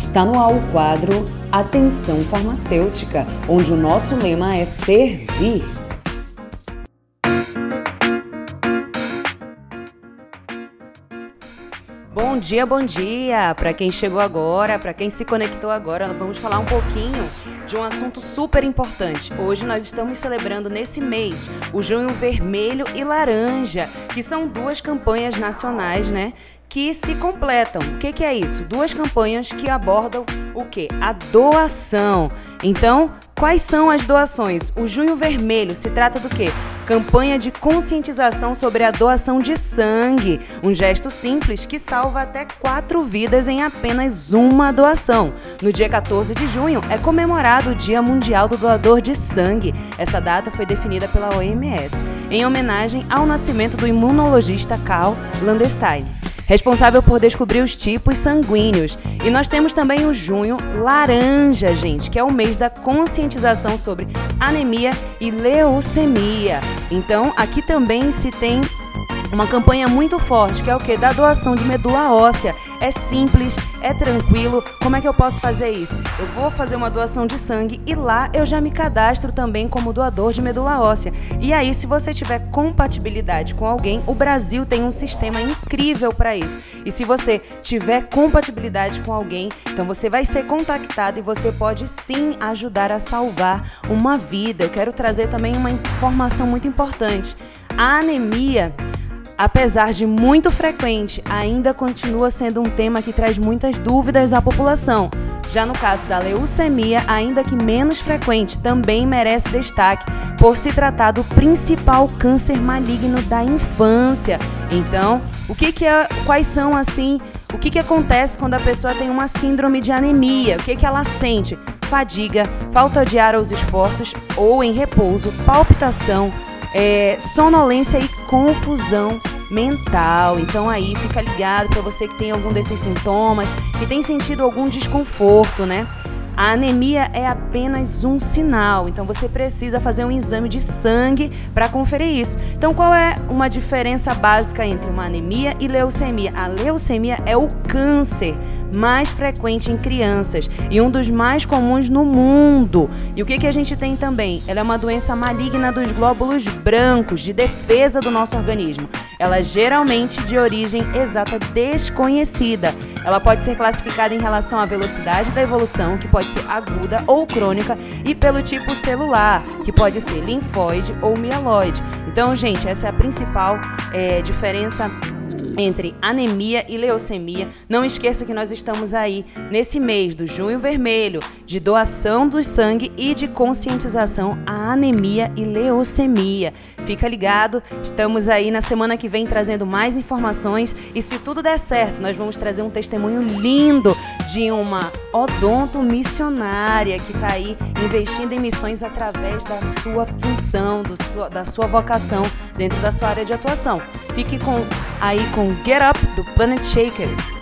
Está no ar o quadro Atenção Farmacêutica, onde o nosso lema é servir. Bom dia, bom dia! Para quem chegou agora, para quem se conectou agora, vamos falar um pouquinho de um assunto super importante. Hoje nós estamos celebrando nesse mês o Junho Vermelho e Laranja, que são duas campanhas nacionais, né? Que se completam. O que, que é isso? Duas campanhas que abordam o que? A doação. Então, quais são as doações? O Junho Vermelho se trata do que? Campanha de conscientização sobre a doação de sangue. Um gesto simples que salva até quatro vidas em apenas uma doação. No dia 14 de junho é comemorado o Dia Mundial do Doador de Sangue. Essa data foi definida pela OMS, em homenagem ao nascimento do imunologista Karl Landestein responsável por descobrir os tipos sanguíneos. E nós temos também o junho laranja, gente, que é o mês da conscientização sobre anemia e leucemia. Então, aqui também se tem uma campanha muito forte, que é o que? Da doação de medula óssea. É simples, é tranquilo. Como é que eu posso fazer isso? Eu vou fazer uma doação de sangue e lá eu já me cadastro também como doador de medula óssea. E aí, se você tiver compatibilidade com alguém, o Brasil tem um sistema incrível para isso. E se você tiver compatibilidade com alguém, então você vai ser contactado e você pode sim ajudar a salvar uma vida. Eu quero trazer também uma informação muito importante. A anemia apesar de muito frequente, ainda continua sendo um tema que traz muitas dúvidas à população. Já no caso da leucemia, ainda que menos frequente, também merece destaque por se tratar do principal câncer maligno da infância. Então, o que, que é, quais são assim, o que, que acontece quando a pessoa tem uma síndrome de anemia? O que, que ela sente? Fadiga, falta de ar aos esforços ou em repouso, palpitação, é, sonolência e confusão mental. Então aí fica ligado para você que tem algum desses sintomas, que tem sentido algum desconforto, né? A anemia é apenas um sinal, então você precisa fazer um exame de sangue para conferir isso. Então, qual é uma diferença básica entre uma anemia e leucemia? A leucemia é o câncer mais frequente em crianças e um dos mais comuns no mundo. E o que, que a gente tem também? Ela é uma doença maligna dos glóbulos brancos, de defesa do nosso organismo. Ela é geralmente de origem exata desconhecida. Ela pode ser classificada em relação à velocidade da evolução, que pode ser aguda ou crônica, e pelo tipo celular, que pode ser linfóide ou mieloide. Então, gente, essa é a principal é, diferença entre anemia e leucemia. Não esqueça que nós estamos aí nesse mês do Junho Vermelho, de doação do sangue e de conscientização à anemia e leucemia. Fica ligado, estamos aí na semana que vem trazendo mais informações e se tudo der certo, nós vamos trazer um testemunho lindo de uma odonto missionária que está aí investindo em missões através da sua função, sua, da sua vocação dentro da sua área de atuação. Fique com, aí com And get Up do Planet Shakers.